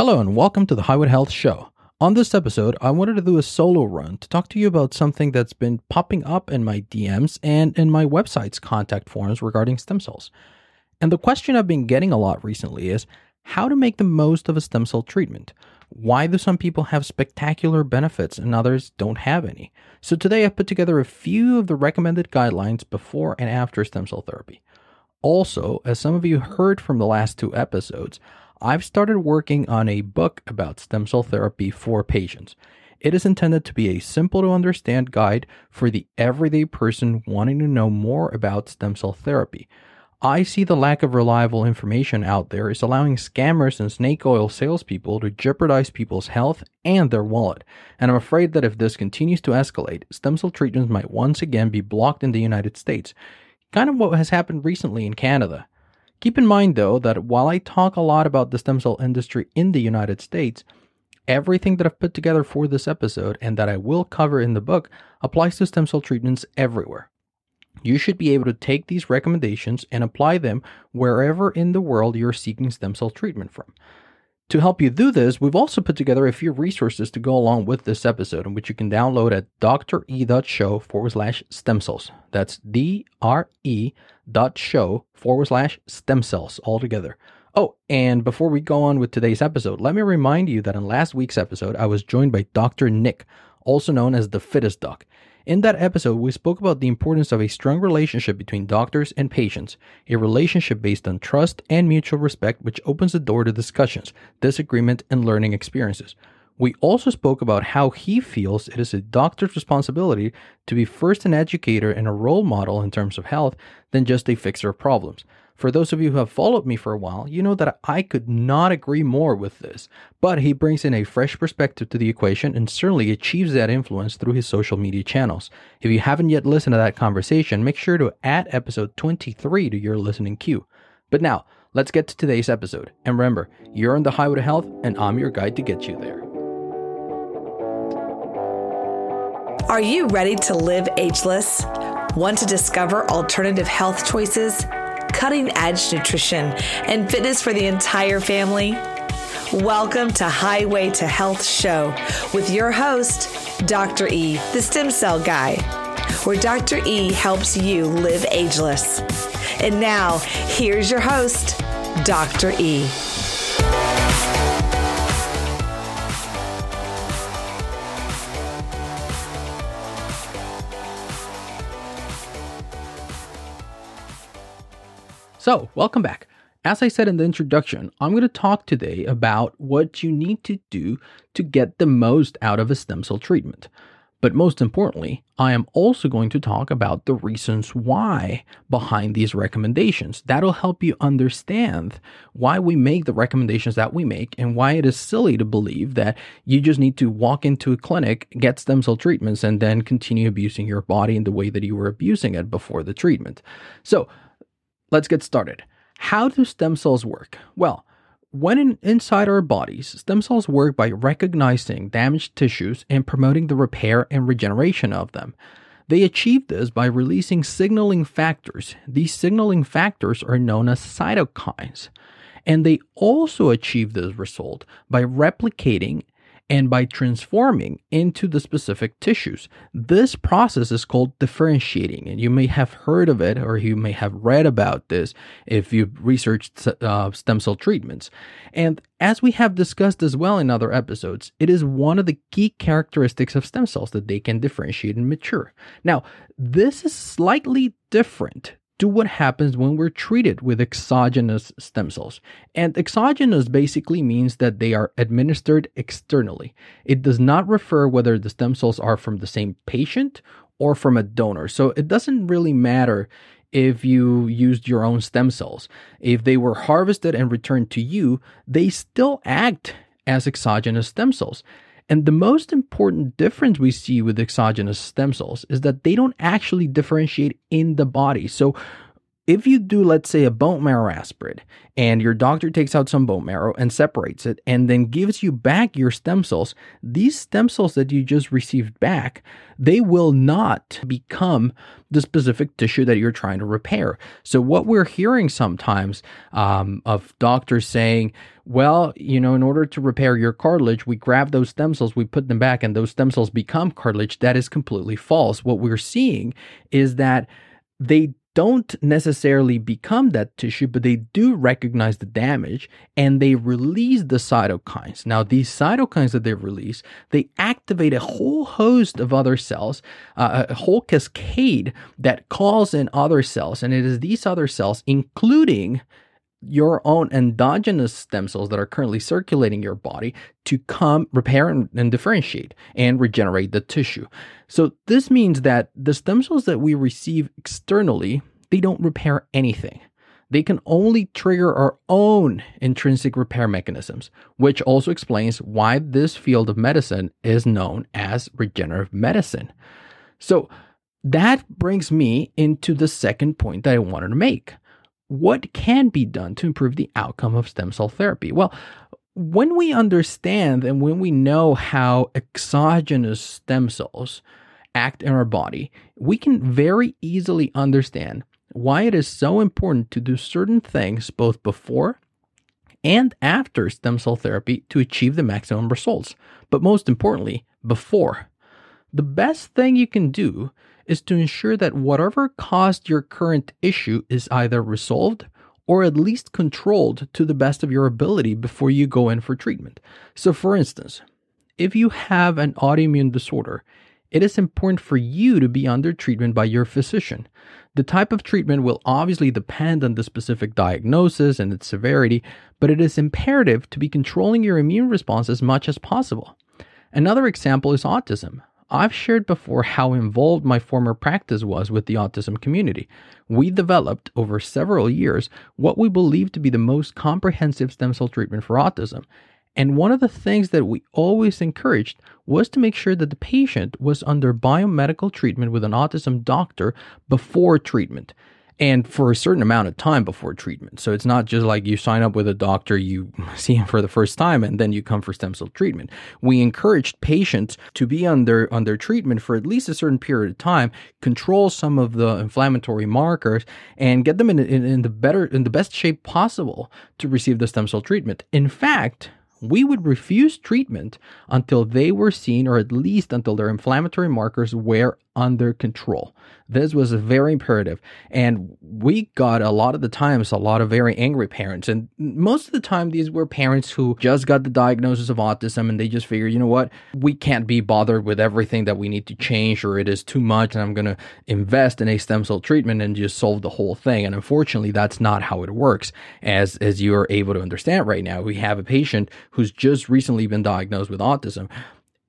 Hello and welcome to the Highway to Health Show. On this episode, I wanted to do a solo run to talk to you about something that's been popping up in my DMs and in my website's contact forms regarding stem cells. And the question I've been getting a lot recently is how to make the most of a stem cell treatment. Why do some people have spectacular benefits and others don't have any? So today I've put together a few of the recommended guidelines before and after stem cell therapy. Also, as some of you heard from the last two episodes, I've started working on a book about stem cell therapy for patients. It is intended to be a simple to understand guide for the everyday person wanting to know more about stem cell therapy. I see the lack of reliable information out there is allowing scammers and snake oil salespeople to jeopardize people's health and their wallet. And I'm afraid that if this continues to escalate, stem cell treatments might once again be blocked in the United States. Kind of what has happened recently in Canada. Keep in mind, though, that while I talk a lot about the stem cell industry in the United States, everything that I've put together for this episode and that I will cover in the book applies to stem cell treatments everywhere. You should be able to take these recommendations and apply them wherever in the world you're seeking stem cell treatment from. To help you do this, we've also put together a few resources to go along with this episode, in which you can download at dre.show forward slash stem cells. That's D-R-E dot show forward slash stem cells altogether. Oh, and before we go on with today's episode, let me remind you that in last week's episode, I was joined by Dr. Nick, also known as the Fittest Doc. In that episode, we spoke about the importance of a strong relationship between doctors and patients, a relationship based on trust and mutual respect, which opens the door to discussions, disagreement, and learning experiences. We also spoke about how he feels it is a doctor's responsibility to be first an educator and a role model in terms of health than just a fixer of problems. For those of you who have followed me for a while, you know that I could not agree more with this. But he brings in a fresh perspective to the equation and certainly achieves that influence through his social media channels. If you haven't yet listened to that conversation, make sure to add episode 23 to your listening queue. But now, let's get to today's episode. And remember, you're on the highway to health, and I'm your guide to get you there. Are you ready to live ageless? Want to discover alternative health choices? Cutting edge nutrition and fitness for the entire family? Welcome to Highway to Health Show with your host, Dr. E, the stem cell guy, where Dr. E helps you live ageless. And now, here's your host, Dr. E. So, welcome back. As I said in the introduction, I'm going to talk today about what you need to do to get the most out of a stem cell treatment. But most importantly, I am also going to talk about the reasons why behind these recommendations. That'll help you understand why we make the recommendations that we make and why it is silly to believe that you just need to walk into a clinic, get stem cell treatments, and then continue abusing your body in the way that you were abusing it before the treatment. So, Let's get started. How do stem cells work? Well, when in, inside our bodies, stem cells work by recognizing damaged tissues and promoting the repair and regeneration of them. They achieve this by releasing signaling factors. These signaling factors are known as cytokines. And they also achieve this result by replicating and by transforming into the specific tissues. This process is called differentiating, and you may have heard of it or you may have read about this if you've researched uh, stem cell treatments. And as we have discussed as well in other episodes, it is one of the key characteristics of stem cells that they can differentiate and mature. Now, this is slightly different to what happens when we're treated with exogenous stem cells. And exogenous basically means that they are administered externally. It does not refer whether the stem cells are from the same patient or from a donor. So it doesn't really matter if you used your own stem cells. If they were harvested and returned to you, they still act as exogenous stem cells. And the most important difference we see with exogenous stem cells is that they don't actually differentiate in the body. So if you do, let's say, a bone marrow aspirate, and your doctor takes out some bone marrow and separates it, and then gives you back your stem cells, these stem cells that you just received back, they will not become the specific tissue that you're trying to repair. So, what we're hearing sometimes um, of doctors saying, well, you know, in order to repair your cartilage, we grab those stem cells, we put them back, and those stem cells become cartilage. That is completely false. What we're seeing is that they don't necessarily become that tissue, but they do recognize the damage and they release the cytokines. Now, these cytokines that they release, they activate a whole host of other cells, uh, a whole cascade that calls in other cells. And it is these other cells, including your own endogenous stem cells that are currently circulating your body to come repair and, and, differentiate and regenerate the tissue. So this means that the stem cells that we receive externally, they don't repair anything. They can only trigger our own intrinsic repair mechanisms, which also explains why this field of medicine is known as regenerative medicine. So that brings me into the second point that I wanted to make what can be done to improve the outcome of stem cell therapy? Well, when we understand and when we know how exogenous stem cells act in our body, we can very easily understand why it is so important to do certain things both before and after stem cell therapy to achieve the maximum results. But most importantly, before. The best thing you can do is to ensure that whatever caused your current issue is either resolved or at least controlled to the best of your ability before you go in for treatment. So, for instance, if you have an autoimmune disorder, it is important for you to be under treatment by your physician. The type of treatment will obviously depend on the specific diagnosis and its severity, but it is imperative to be controlling your immune response as much as possible. Another example is autism. I've shared before how involved my former practice was with the autism community. We developed over several years what we believe to be the most comprehensive stem cell treatment for autism. And one of the things that we always encouraged was to make sure that the patient was under biomedical treatment with an autism doctor before treatment and for a certain amount of time before treatment. So it's not just like you sign up with a doctor, you see him for the first time, and then you come for stem cell treatment. We encouraged patients to be under under treatment for at least a certain period of time, control some of the inflammatory markers, and get them in, in, in the better in the best shape possible to receive the stem cell treatment. In fact, we would refuse treatment until they were seen, or at least until their inflammatory markers were under control. This was very imperative. And we got a lot of the times a lot of very angry parents. And most of the time, these were parents who just got the diagnosis of autism and they just figured, you know what, we can't be bothered with everything that we need to change, or it is too much, and I'm going to invest in a stem cell treatment and just solve the whole thing. And unfortunately, that's not how it works. As, as you are able to understand right now, we have a patient who's just recently been diagnosed with autism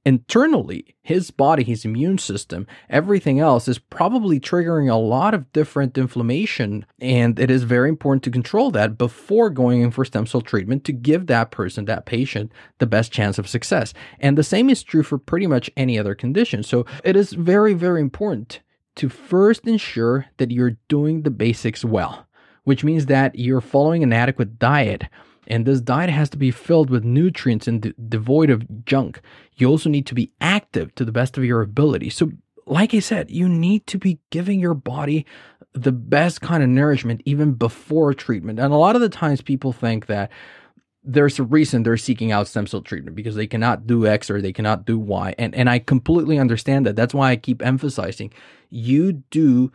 internally, his body, his immune system, everything else is probably triggering a lot of different inflammation. And it is very important to control that before going in for stem cell treatment to give that person, that patient, the best chance of success. And the same is true for pretty much any other condition. So it is very, very important to first ensure that you're doing the basics well, which means that you're following an adequate diet and this diet has to be filled with nutrients and de- devoid of junk. You also need to be active to the best of your ability. So, like I said, you need to be giving your body the best kind of nourishment even before treatment. And a lot of the times people think that there's a reason they're seeking out stem cell treatment because they cannot do X or they cannot do Y. And and I completely understand that. That's why I keep emphasizing you do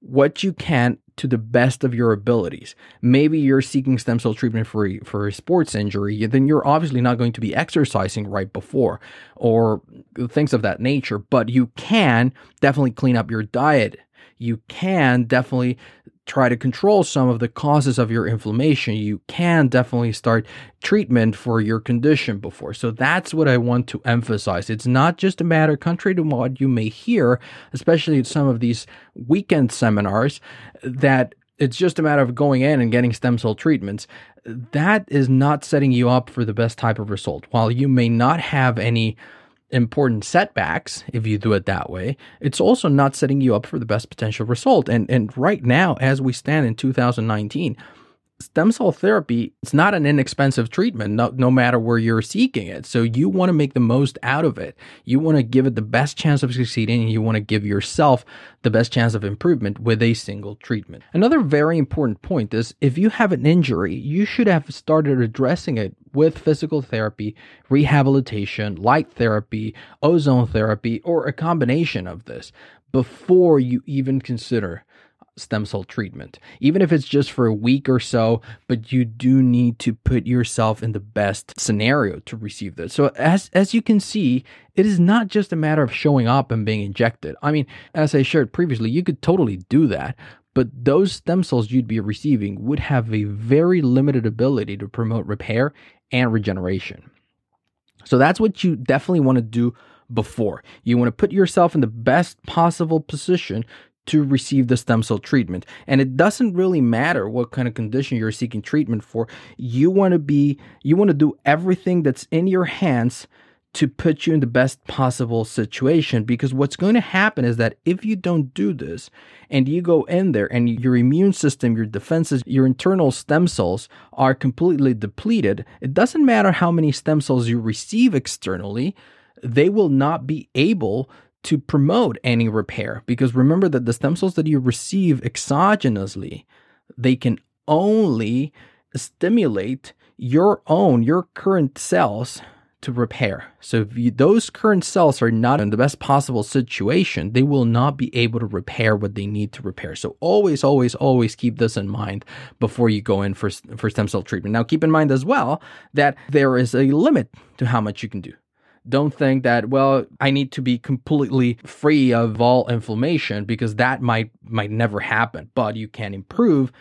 what you can to the best of your abilities. Maybe you're seeking stem cell treatment for a, for a sports injury, then you're obviously not going to be exercising right before or things of that nature, but you can definitely clean up your diet. You can definitely try to control some of the causes of your inflammation. You can definitely start treatment for your condition before. So that's what I want to emphasize. It's not just a matter, contrary to what you may hear, especially at some of these weekend seminars, that it's just a matter of going in and getting stem cell treatments. That is not setting you up for the best type of result. While you may not have any important setbacks if you do it that way. It's also not setting you up for the best potential result. And and right now, as we stand in 2019, stem cell therapy it's not an inexpensive treatment no, no matter where you're seeking it so you want to make the most out of it you want to give it the best chance of succeeding and you want to give yourself the best chance of improvement with a single treatment another very important point is if you have an injury you should have started addressing it with physical therapy rehabilitation light therapy ozone therapy or a combination of this before you even consider stem cell treatment, even if it's just for a week or so, but you do need to put yourself in the best scenario to receive this. So as as you can see, it is not just a matter of showing up and being injected. I mean, as I shared previously, you could totally do that, but those stem cells you'd be receiving would have a very limited ability to promote repair and regeneration. So that's what you definitely want to do before. You want to put yourself in the best possible position to receive the stem cell treatment. And it doesn't really matter what kind of condition you're seeking treatment for. You want to be, you want to do everything that's in your hands to put you in the best possible situation because what's going to happen is that if you don't do this and you go in there and your immune system, your defenses, your internal stem cells are completely depleted, it doesn't matter how many stem cells you receive externally, they will not be able to promote any repair. Because remember that the stem cells that you receive exogenously they can only stimulate your own your current cells to repair. So if you, those current cells are not in the best possible situation, they will not be able to repair what they need to repair. So always, always, always keep this in mind before you go in for, for stem cell treatment. Now keep in mind as well that there is a limit to how much you can do don't think that well i need to be completely free of all inflammation because that might might never happen but you can improve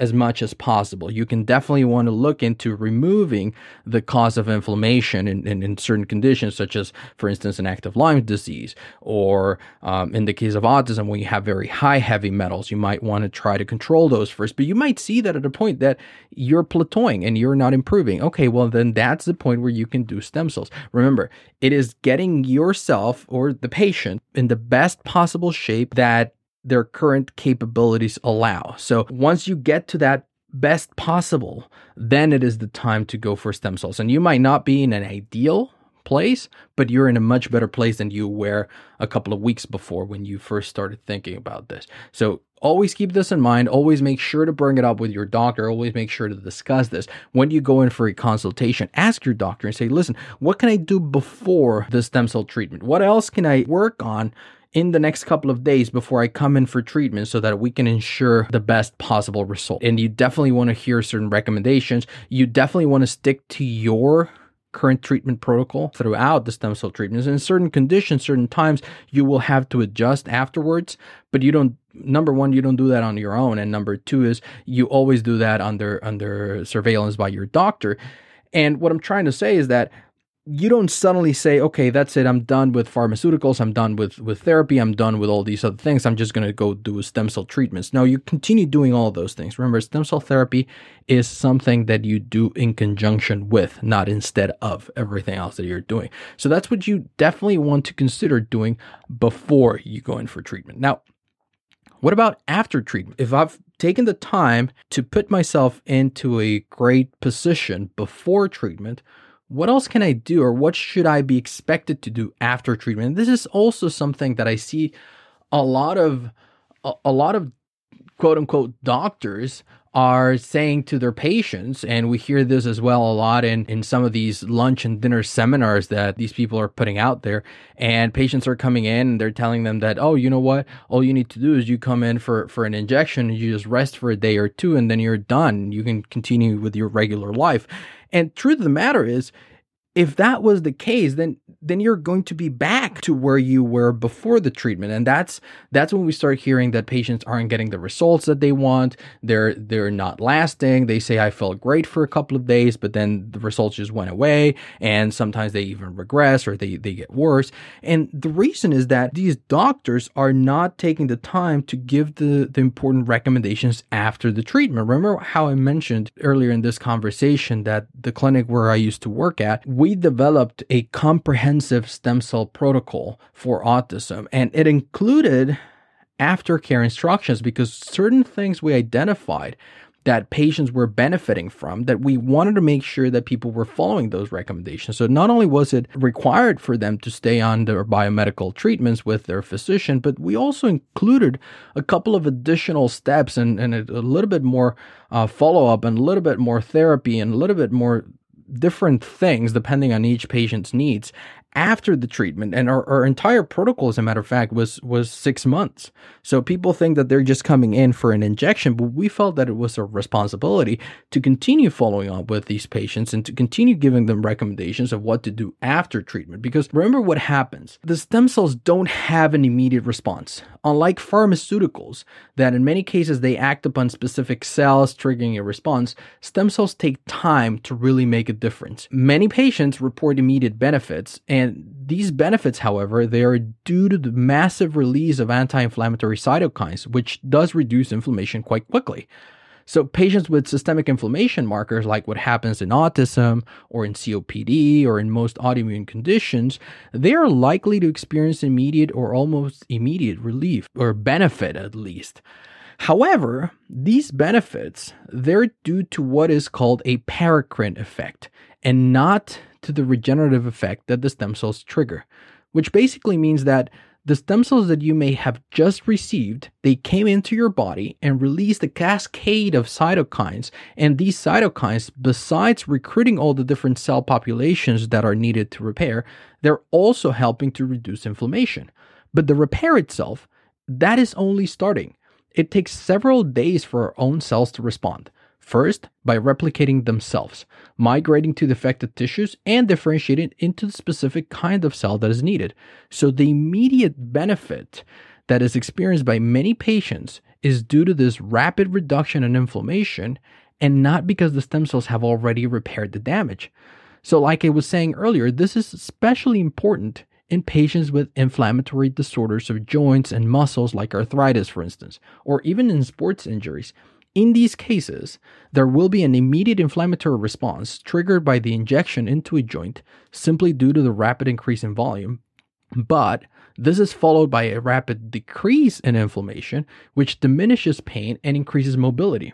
as much as possible. You can definitely want to look into removing the cause of inflammation in, in, in certain conditions, such as, for instance, an active Lyme disease, or um, in the case of autism, when you have very high heavy metals, you might want to try to control those first. But you might see that at a point that you're plateauing and you're not improving. Okay, well, then that's the point where you can do stem cells. Remember, it is getting yourself or the patient in the best possible shape that their current capabilities allow. So once you get to that best possible, then it is the time to go for stem cells. And you might not be in an ideal place, but you're in a much better place than you were a couple of weeks before when you first started thinking about this. So always keep this in mind. Always make sure to bring it up with your doctor. Always make sure to discuss this. When you go in for a consultation, ask your doctor and say, listen, what can I do before the stem cell treatment? What else can I work on in the next couple of days before I come in for treatment so that we can ensure the best possible result. And you definitely want to hear certain recommendations. You definitely want to stick to your current treatment protocol throughout the stem cell treatments. In certain conditions, certain times, you will have to adjust afterwards, but you don't number one you don't do that on your own and number two is you always do that under under surveillance by your doctor and what i'm trying to say is that you don't suddenly say, okay, that's it. I'm done with pharmaceuticals. I'm done with, with therapy. I'm done with all these other things. I'm just going to go do stem cell treatments. No, you continue doing all those things. Remember, stem cell therapy is something that you do in conjunction with, not instead of everything else that you're doing. So that's what you definitely want to consider doing before you go in for treatment. Now, what about after treatment? If I've taken the time to put myself into a great position before treatment, what else can I do or what should I be expected to do after treatment? This is also something that I see a lot of a, a lot of quote unquote doctors are saying to their patients, and we hear this as well a lot in, in some of these lunch and dinner seminars that these people are putting out there. And patients are coming in and they're telling them that, oh, you know what? All you need to do is you come in for, for an injection and you just rest for a day or two and then you're done. You can continue with your regular life. And truth of the matter is, if that was the case then then you're going to be back to where you were before the treatment. And that's that's when we start hearing that patients aren't getting the results that they want. They're they're not lasting. They say i felt great for a couple of days but then the results just went away. And sometimes they even regress or they they get worse. And the reason is that these doctors are not taking the time to give the the important recommendations after the treatment. Remember how i mentioned earlier in this conversation that the clinic where i used to work at we developed a comprehensive stem cell protocol for autism, and it included aftercare instructions because certain things we identified that patients were benefiting from that we wanted to make sure that people were following those recommendations. So not only was it required for them to stay on their biomedical treatments with their physician, but we also included a couple of additional steps and, and a, a little bit more uh, follow up and a little bit more therapy and a little bit more different things depending on each patient's needs after the treatment and our, our entire protocol as a matter of fact was was six months. So people think that they're just coming in for an injection but we felt that it was a responsibility to continue following up with these patients and to continue giving them recommendations of what to do after treatment. Because remember what happens. The stem cells don't have an immediate response. Unlike pharmaceuticals that in many cases they act upon specific cells triggering a response stem cells take time to really make a difference. Many patients report immediate benefits and and these benefits, however, they are due to the massive release of anti-inflammatory cytokines, which does reduce inflammation quite quickly. So patients with systemic inflammation markers, like what happens in autism or in COPD or in most autoimmune conditions, they are likely to experience immediate or almost immediate relief or benefit at least. However, these benefits, they're due to what is called a paracrine effect and not to the regenerative effect that the stem cells trigger, which basically means that the stem cells that you may have just received, they came into your body and released a cascade of cytokines. And these cytokines, besides recruiting all the different cell populations that are needed to repair, they're also helping to reduce inflammation. But the repair itself, that is only starting. It takes several days for our own cells to respond. First, by replicating themselves, migrating to the affected tissues and differentiating into the specific kind of cell that is needed. So, the immediate benefit that is experienced by many patients is due to this rapid reduction in inflammation and not because the stem cells have already repaired the damage. So, like I was saying earlier, this is especially important in patients with inflammatory disorders of joints and muscles, like arthritis, for instance, or even in sports injuries. In these cases, there will be an immediate inflammatory response triggered by the injection into a joint simply due to the rapid increase in volume, but this is followed by a rapid decrease in inflammation, which diminishes pain and increases mobility.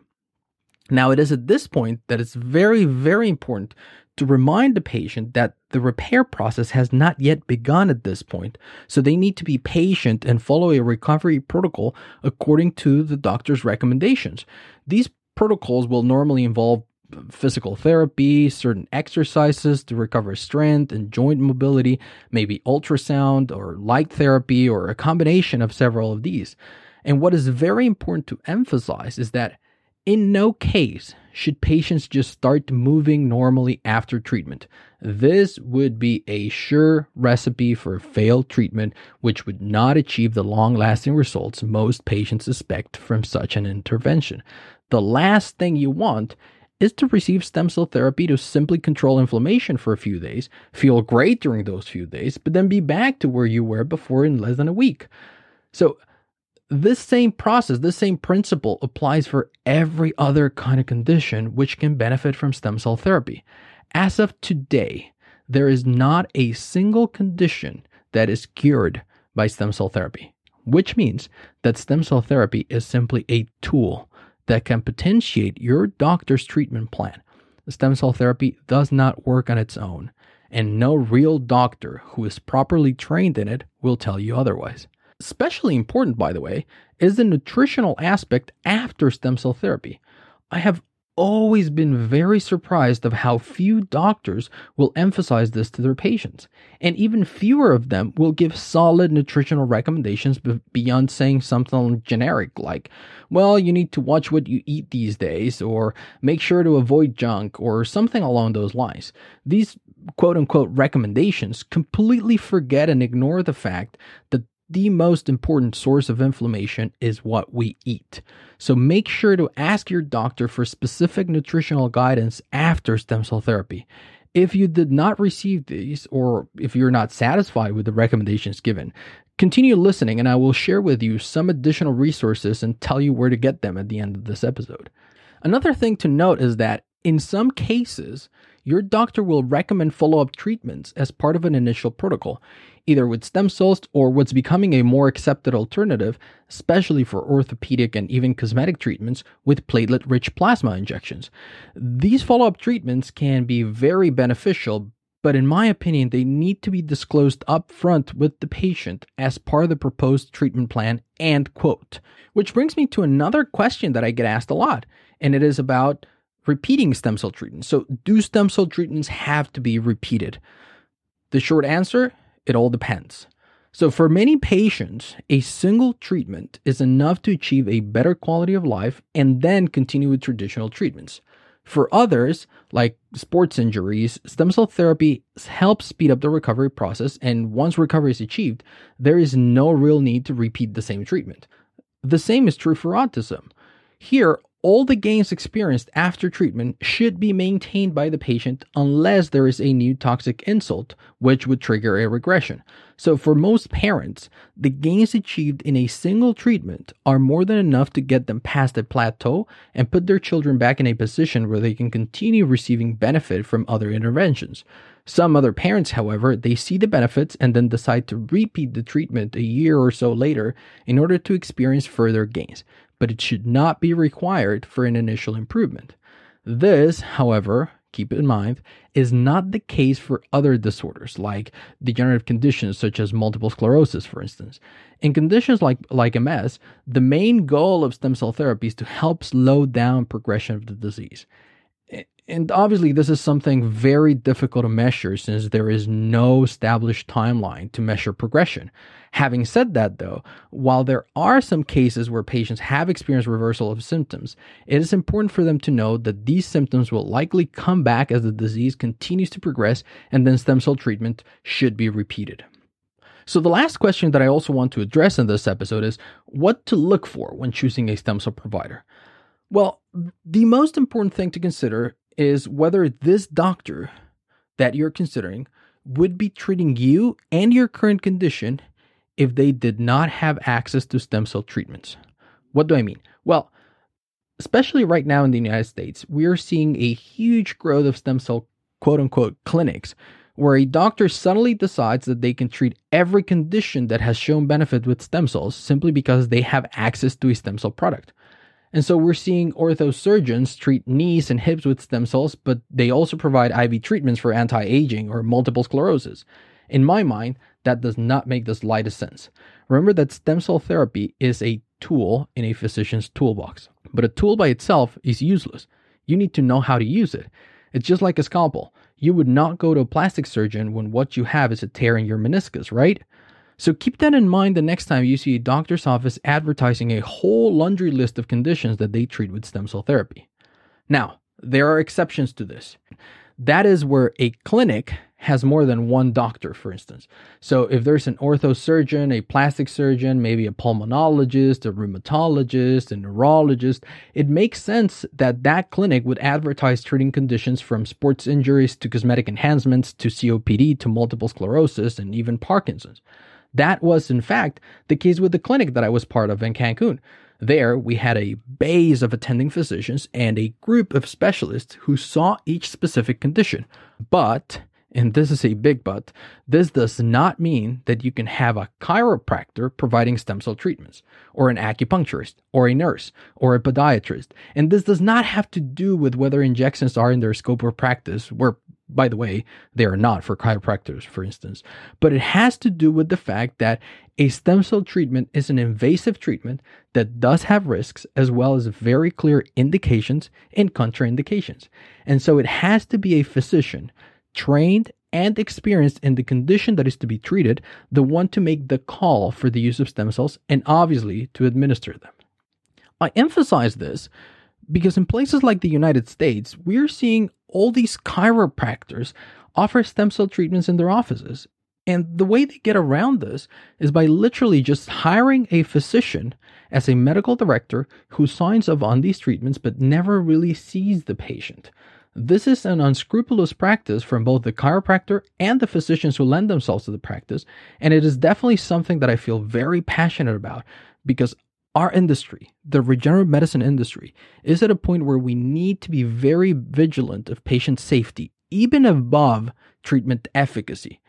Now, it is at this point that it's very, very important to remind the patient that the repair process has not yet begun at this point, so they need to be patient and follow a recovery protocol according to the doctor's recommendations. These protocols will normally involve physical therapy, certain exercises to recover strength and joint mobility, maybe ultrasound or light therapy, or a combination of several of these. And what is very important to emphasize is that in no case should patients just start moving normally after treatment. This would be a sure recipe for failed treatment, which would not achieve the long lasting results most patients expect from such an intervention. The last thing you want is to receive stem cell therapy to simply control inflammation for a few days, feel great during those few days, but then be back to where you were before in less than a week. So, this same process, this same principle applies for every other kind of condition which can benefit from stem cell therapy. As of today, there is not a single condition that is cured by stem cell therapy, which means that stem cell therapy is simply a tool that can potentiate your doctor's treatment plan. Stem cell therapy does not work on its own, and no real doctor who is properly trained in it will tell you otherwise. Especially important, by the way, is the nutritional aspect after stem cell therapy. I have always been very surprised of how few doctors will emphasize this to their patients and even fewer of them will give solid nutritional recommendations beyond saying something generic like well you need to watch what you eat these days or make sure to avoid junk or something along those lines these quote unquote recommendations completely forget and ignore the fact that the most important source of inflammation is what we eat. So make sure to ask your doctor for specific nutritional guidance after stem cell therapy. If you did not receive these, or if you're not satisfied with the recommendations given, continue listening and I will share with you some additional resources and tell you where to get them at the end of this episode. Another thing to note is that In some cases, your doctor will recommend follow up treatments as part of an initial protocol, either with stem cells or what's becoming a more accepted alternative, especially for orthopedic and even cosmetic treatments with platelet rich plasma injections. These follow up treatments can be very beneficial, but in my opinion, they need to be disclosed upfront with the patient as part of the proposed treatment plan and quote. Which brings me to another question that I get asked a lot, and it is about repeating stem cell treatments. So, do stem cell treatments have to be repeated? The short answer it all depends. So, for many patients, a single treatment is enough to achieve a better quality of life and then continue with traditional treatments. For others, like sports injuries, stem cell therapy helps speed up the recovery process, and once recovery is achieved, there is no real need to repeat the same treatment. The same is true for autism. Here, all the gains experienced after treatment should be maintained by the patient unless there is a new toxic insult, which would trigger a regression. So, for most parents, the gains achieved in a single treatment are more than enough to get them past a plateau and put their children back in a position where they can continue receiving benefit from other interventions. Some other parents, however, they see the benefits and then decide to repeat the treatment a year or so later in order to experience further gains but it should not be required for an initial improvement. This, however, keep in mind, is not the case for other disorders like degenerative conditions such as multiple sclerosis, for instance. In conditions like, like MS, the main goal of stem cell therapy is to help slow down progression of the disease and obviously this is something very difficult to measure since there is no established timeline to measure progression. Having said that though, while there are some cases where patients have experienced reversal of symptoms, it is important for them to know that these symptoms will likely come back as the disease continues to progress and then stem cell treatment should be repeated. So the last question that I also want to address in this episode is what to look for when choosing a stem cell provider. Well, the most important thing to consider is whether this doctor that you're considering would be treating you and your current condition if they did not have access to stem cell treatments. What do I mean? Well, especially right now in the United States, we are seeing a huge growth of stem cell quote unquote clinics where a doctor suddenly decides that they can treat every condition that has shown benefit with stem cells simply because they have access to a stem cell product. And so we're seeing orthosurgeons treat knees and hips with stem cells, but they also provide IV treatments for anti aging or multiple sclerosis. In my mind, that does not make the slightest sense. Remember that stem cell therapy is a tool in a physician's toolbox, but a tool by itself is useless. You need to know how to use it. It's just like a scalpel. You would not go to a plastic surgeon when what you have is a tear in your meniscus, right? So keep that in mind the next time you see a doctor's office advertising a whole laundry list of conditions that they treat with stem cell therapy. Now, there are exceptions to this. That is where a clinic has more than one doctor, for instance. So if there's an orthosurgeon, a plastic surgeon, maybe a pulmonologist, a rheumatologist, a neurologist, it makes sense that that clinic would advertise treating conditions from sports injuries to cosmetic enhancements to COPD to multiple sclerosis and even Parkinson's. That was, in fact, the case with the clinic that I was part of in Cancun. There, we had a base of attending physicians and a group of specialists who saw each specific condition. But, and this is a big but, this does not mean that you can have a chiropractor providing stem cell treatments, or an acupuncturist, or a nurse, or a podiatrist. And this does not have to do with whether injections are in their scope of practice, where by the way, they are not for chiropractors, for instance, but it has to do with the fact that a stem cell treatment is an invasive treatment that does have risks as well as very clear indications and contraindications. And so it has to be a physician trained and experienced in the condition that is to be treated, the one to make the call for the use of stem cells and obviously to administer them. I emphasize this because in places like the United States, we're seeing all these chiropractors offer stem cell treatments in their offices. And the way they get around this is by literally just hiring a physician as a medical director who signs off on these treatments but never really sees the patient. This is an unscrupulous practice from both the chiropractor and the physicians who lend themselves to the practice, and it is definitely something that I feel very passionate about because our industry, the regenerative medicine industry, is at a point where we need to be very vigilant of patient safety, even above treatment efficacy.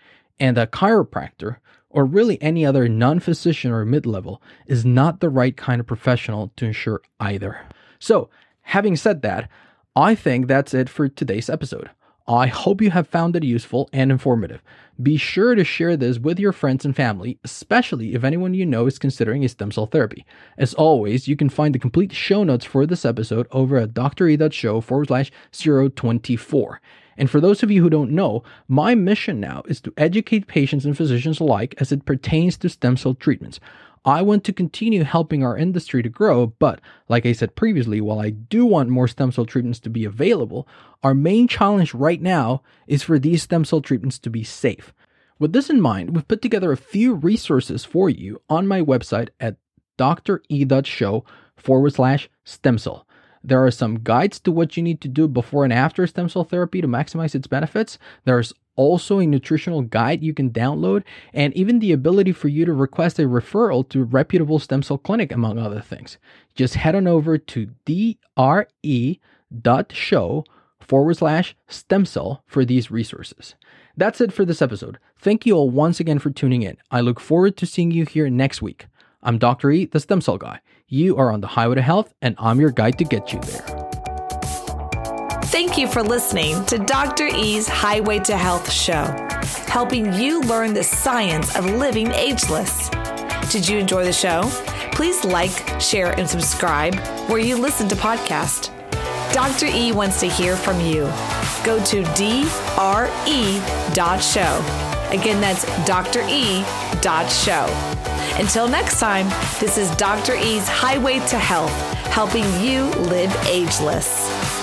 And a chiropractor, or really any other non physician or mid level, is not the right kind of professional to ensure either. So, having said that, I think that's it for today's episode. I hope you have found it useful and informative. Be sure to share this with your friends and family, especially if anyone you know is considering a stem cell therapy. As always, you can find the complete show notes for this episode over at dre.show forward slash 024. And for those of you who don't know, my mission now is to educate patients and physicians alike as it pertains to stem cell treatments. I want to continue helping our industry to grow, but like I said previously, while I do want more stem cell treatments to be available, our main challenge right now is for these stem cell treatments to be safe. With this in mind, we've put together a few resources for you on my website at dre.show forward slash stem cell. There are some guides to what you need to do before and after stem cell therapy to maximize its benefits. There's also a nutritional guide you can download, and even the ability for you to request a referral to a reputable stem cell clinic, among other things. Just head on over to dre.show forward slash stem cell for these resources. That's it for this episode. Thank you all once again for tuning in. I look forward to seeing you here next week. I'm Dr. E, the stem cell guy. You are on the highway to health, and I'm your guide to get you there. Thank you for listening to Dr. E's Highway to Health show, helping you learn the science of living ageless. Did you enjoy the show? Please like, share, and subscribe where you listen to podcasts. Dr. E wants to hear from you. Go to dre.show. Again, that's dre.show. Until next time, this is Dr. E's Highway to Health, helping you live ageless.